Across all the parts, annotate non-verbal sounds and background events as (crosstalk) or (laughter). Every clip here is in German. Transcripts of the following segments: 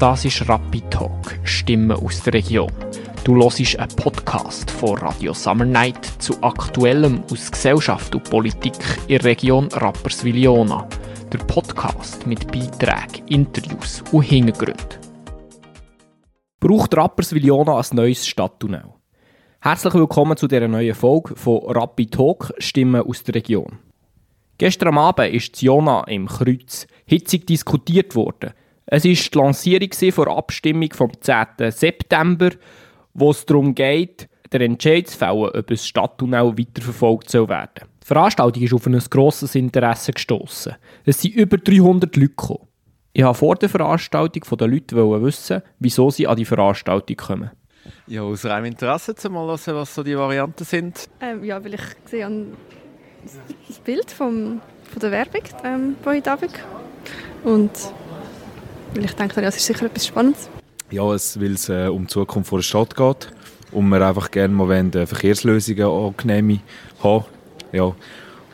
Das ist Rapid Talk, Stimmen aus der Region. Du hörst einen Podcast von Radio Summer Night zu Aktuellem aus Gesellschaft und Politik in der Region Rapperswil-Jona. Der Podcast mit Beiträgen, Interviews und Hintergründen. Braucht Rapperswil-Jona ein neues Stadttunnel? Herzlich willkommen zu dieser neuen Folge von Rapid Talk, Stimmen aus der Region. Gestern Abend ist Jona im Kreuz hitzig diskutiert worden. Es war die Lancierung vor der Abstimmung vom 10. September, wo es darum geht, den Entscheid zu fällen, ob ein Stadttunnel weiterverfolgt soll werden. Die Veranstaltung ist auf ein grosses Interesse gestoßen. Es sind über 300 Leute gekommen. Ich wollte vor der Veranstaltung von den Leuten wissen, wieso sie an die Veranstaltung kommen. Ja, aus reinem Interesse zu mal hören, was so die Varianten sind. Ähm, ja, weil ich sehe an das Bild vom, von der Werbung ähm, von heute Abend. Und weil ich denke, ja, es ist sicher etwas Spannendes. Ja, es, weil es äh, um die Zukunft der Stadt geht und wir einfach gerne mal wollen, äh, Verkehrslösungen angenehm haben. Ja.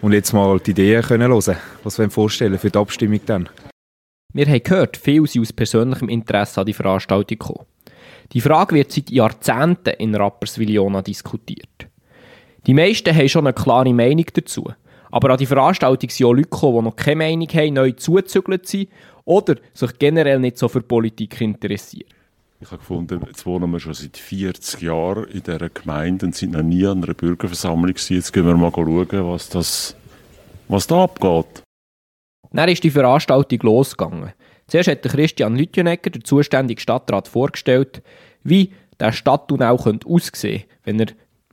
Und jetzt mal die Ideen können hören, was wir vorstellen für die Abstimmung dann. Wir haben gehört, viele sind aus persönlichem Interesse an die Veranstaltung gekommen. Die Frage wird seit Jahrzehnten in Rapperswil-Jona diskutiert. Die meisten haben schon eine klare Meinung dazu. Aber an die Veranstaltung sind auch Leute gekommen, die noch keine Meinung haben, neu zuzügelt sind oder sich generell nicht so für Politik interessieren. Ich habe gefunden, jetzt wohnen wir schon seit 40 Jahren in dieser Gemeinde und sind noch nie an einer Bürgerversammlung gewesen. Jetzt gehen wir mal schauen, was, das, was da abgeht. Dann ist die Veranstaltung losgegangen. Zuerst hat Christian Lütjenegger, der zuständige Stadtrat, vorgestellt, wie der Stadttunnel aussehen könnte, wenn er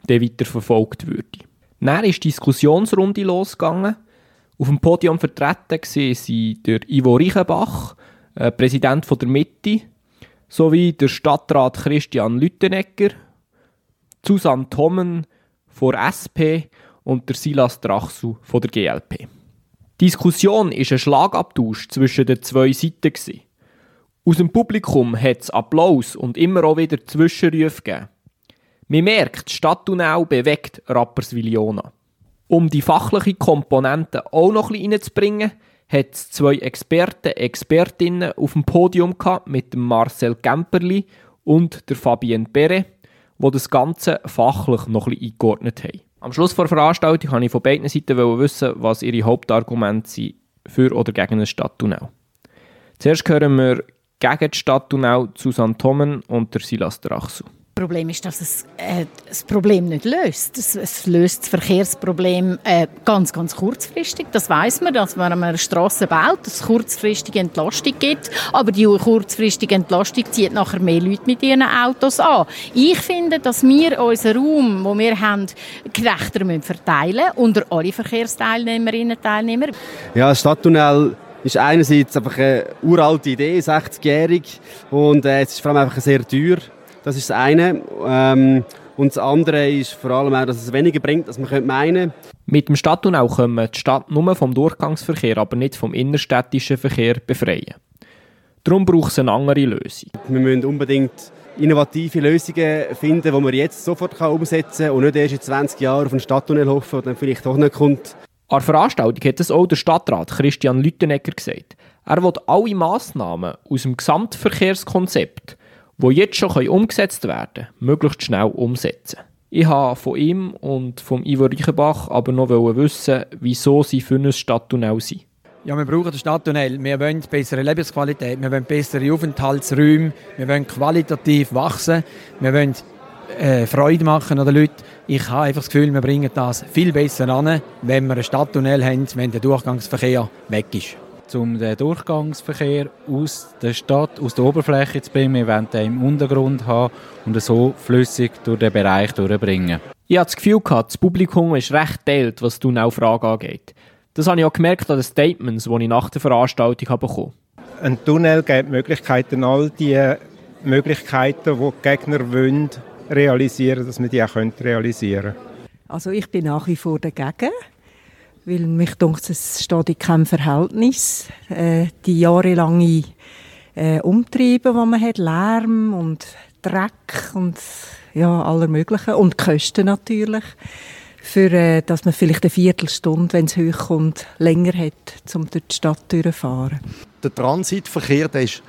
dann weiter verfolgt würde. Dann ist die Diskussionsrunde losgegangen. Auf dem Podium vertreten waren der Ivo Reichenbach, äh, Präsident der Mitte, sowie der Stadtrat Christian Lüttenegger, Susanne Thommen von SP und der Silas Drachsu von der GLP. Die Diskussion war ein Schlagabtausch zwischen den zwei Seiten. Aus dem Publikum hat es Applaus und immer auch wieder Zwischenrufe gegeben. Man merkt, die Stadttunnel bewegt Rapperswil-Jona. Um die fachliche Komponente auch noch ein bisschen reinzubringen, hat es zwei Experten, Expertinnen auf dem Podium gehabt, mit Marcel Gemperli und der Fabienne Bere, wo das Ganze fachlich noch ein bisschen eingeordnet haben. Am Schluss der Veranstaltung wollte ich von beiden Seiten wissen, was ihre Hauptargumente sind für oder gegen ein Stadttunnel. Zuerst hören wir gegen die Stadttunnel Susanne Thommen und der Silas Drachsu. Das Problem ist, dass es äh, das Problem nicht löst. Es, es löst das Verkehrsproblem äh, ganz, ganz kurzfristig. Das weiß man, dass man eine Straße baut, es kurzfristige Entlastung gibt. Aber die kurzfristige Entlastung zieht nachher mehr Leute mit ihren Autos an. Ich finde, dass wir unseren Raum, den wir haben, gerechter müssen verteilen unter alle Verkehrsteilnehmerinnen und Teilnehmer. Ja, Stadttunnel ist einerseits einfach eine uralte Idee, 60-jährig, und äh, es ist vor allem einfach sehr teuer. Das ist das eine. Ähm, und das andere ist vor allem auch, dass es weniger bringt, als man könnte meinen. Mit dem Stadttunnel können wir die Stadt nur vom Durchgangsverkehr, aber nicht vom innerstädtischen Verkehr befreien. Darum braucht es eine andere Lösung. Wir müssen unbedingt innovative Lösungen finden, die man jetzt sofort umsetzen kann und nicht erst in 20 Jahren auf einen Stadttunnel hoffen, der dann vielleicht doch nicht kommt. An der Veranstaltung hat es auch der Stadtrat Christian Lüttenegger gesagt. Er will alle Massnahmen aus dem Gesamtverkehrskonzept die jetzt schon umgesetzt werden können, möglichst schnell umsetzen. Ich habe von ihm und vom Ivo Reichenbach aber noch wissen, wieso sie für ein Stadttunnel sind. Ja, wir brauchen den Stadttunnel. Wir wollen bessere Lebensqualität, wir wollen bessere Aufenthaltsräume, wir wollen qualitativ wachsen, wir wollen äh, Freude machen an den Leuten. Ich habe einfach das Gefühl, wir bringen das viel besser an, wenn wir einen Stadttunnel haben, wenn der Durchgangsverkehr weg ist um den Durchgangsverkehr aus der Stadt, aus der Oberfläche zu bringen. Wir wollen den im Untergrund haben und so flüssig durch den Bereich durchbringen. Ich hatte das Gefühl, das Publikum ist recht teilt, was die Tunnelfrage angeht. Das habe ich auch gemerkt an den Statements, die ich nach der Veranstaltung bekommen habe. Ein Tunnel gibt Möglichkeiten, all die Möglichkeiten, die die Gegner wollen, realisieren, dass wir die auch realisieren können. Also ich bin nach wie vor dagegen weil mich denkt, es steht in keinem Verhältnis. Äh, die jahrelange äh, Umtriebe, die man hat, Lärm und Dreck und ja, aller möglichen und Kosten natürlich, für, äh, dass man vielleicht eine Viertelstunde, wenn es hochkommt, länger hat, um durch die Stadt durchzufahren. Der Transitverkehr, der ist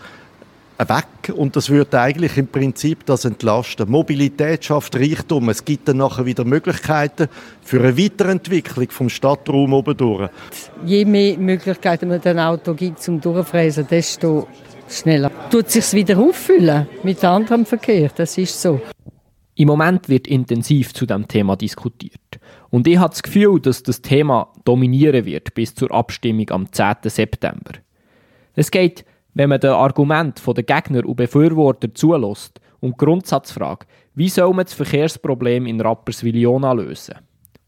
weg und das würde eigentlich im Prinzip das entlasten. Mobilität schafft Reichtum, es gibt dann nachher wieder Möglichkeiten für eine Weiterentwicklung vom Stadtraum oben durch. Je mehr Möglichkeiten man dem Auto gibt zum Durchfräsen, desto schneller tut sich wieder auffüllen mit anderem Verkehr. Das ist so. Im Moment wird intensiv zu dem Thema diskutiert. Und ich habe das Gefühl, dass das Thema dominieren wird bis zur Abstimmung am 10. September. Es geht wenn man den Argument der Gegner und Befürworter zulässt und die Grundsatzfrage, wie soll man das Verkehrsproblem in Rapperswil-Jona lösen?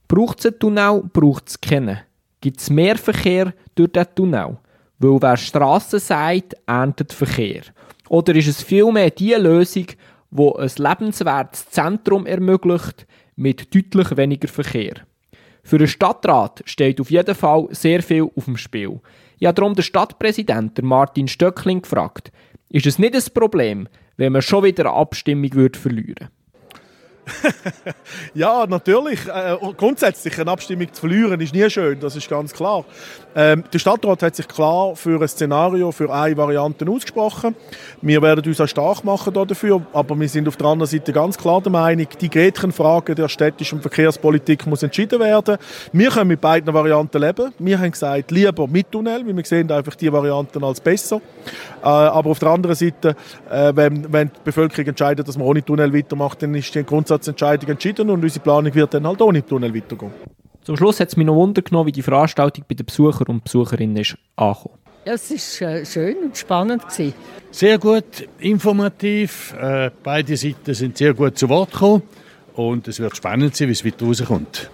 Braucht es einen Tunnel, braucht es keinen? Gibt es mehr Verkehr durch den Tunnel? Weil wer Strassen sagt, erntet Verkehr. Oder ist es vielmehr die Lösung, die ein lebenswertes Zentrum ermöglicht, mit deutlich weniger Verkehr? Für einen Stadtrat steht auf jeden Fall sehr viel auf dem Spiel. Ich habe darum den Stadtpräsident Martin Stöckling gefragt, ist es nicht ein Problem, wenn man schon wieder eine Abstimmung würde verlieren (laughs) ja, natürlich. Äh, grundsätzlich eine Abstimmung zu verlieren ist nie schön, das ist ganz klar. Ähm, der Stadtrat hat sich klar für ein Szenario, für eine Variante ausgesprochen. Wir werden uns auch stark machen dafür, aber wir sind auf der anderen Seite ganz klar der Meinung, die Gretchenfrage der städtischen Verkehrspolitik muss entschieden werden. Wir können mit beiden Varianten leben. Wir haben gesagt, lieber mit Tunnel, weil wir sehen einfach die Varianten als besser. Äh, aber auf der anderen Seite, äh, wenn, wenn die Bevölkerung entscheidet, dass man ohne Tunnel weitermacht, dann ist die Grundsatzentscheidung entschieden und unsere Planung wird dann halt ohne Tunnel weitergehen. Zum Schluss hat es mich noch Wunder genommen, wie die Veranstaltung bei den Besuchern und Besucherinnen ist angekommen. Ja, es war äh, schön und spannend. Gewesen. Sehr gut, informativ. Äh, beide Seiten sind sehr gut zu Wort gekommen. Und es wird spannend sein, wie es weiter rauskommt.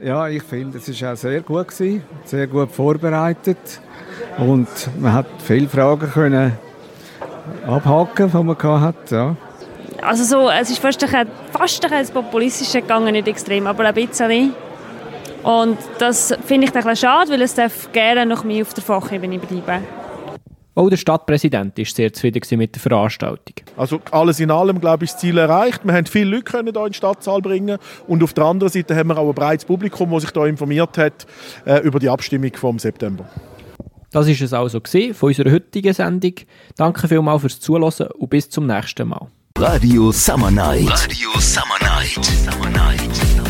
Ja, ich finde, es war auch sehr gut, gewesen, sehr gut vorbereitet. Und man hat viele Fragen können abhaken, die man hatte. Ja. Also so, es ist fast ein, fast ein populistische gegangen, nicht extrem, aber ein bisschen. Und das finde ich ein bisschen schade, weil es darf gerne noch mehr auf der Fachebene bleiben. Auch der Stadtpräsident war sehr zufrieden mit der Veranstaltung. Also alles in allem, glaube ich, das Ziel erreicht. Wir haben viele Leute können hier in die Stadtsaal bringen und auf der anderen Seite haben wir auch ein breites Publikum, das sich da informiert hat äh, über die Abstimmung vom September. Das ist es also von unserer heutigen Sendung. Danke vielmals fürs Zuhören und bis zum nächsten Mal. Radio Summer Night. Radio Summer Night. Summer Night.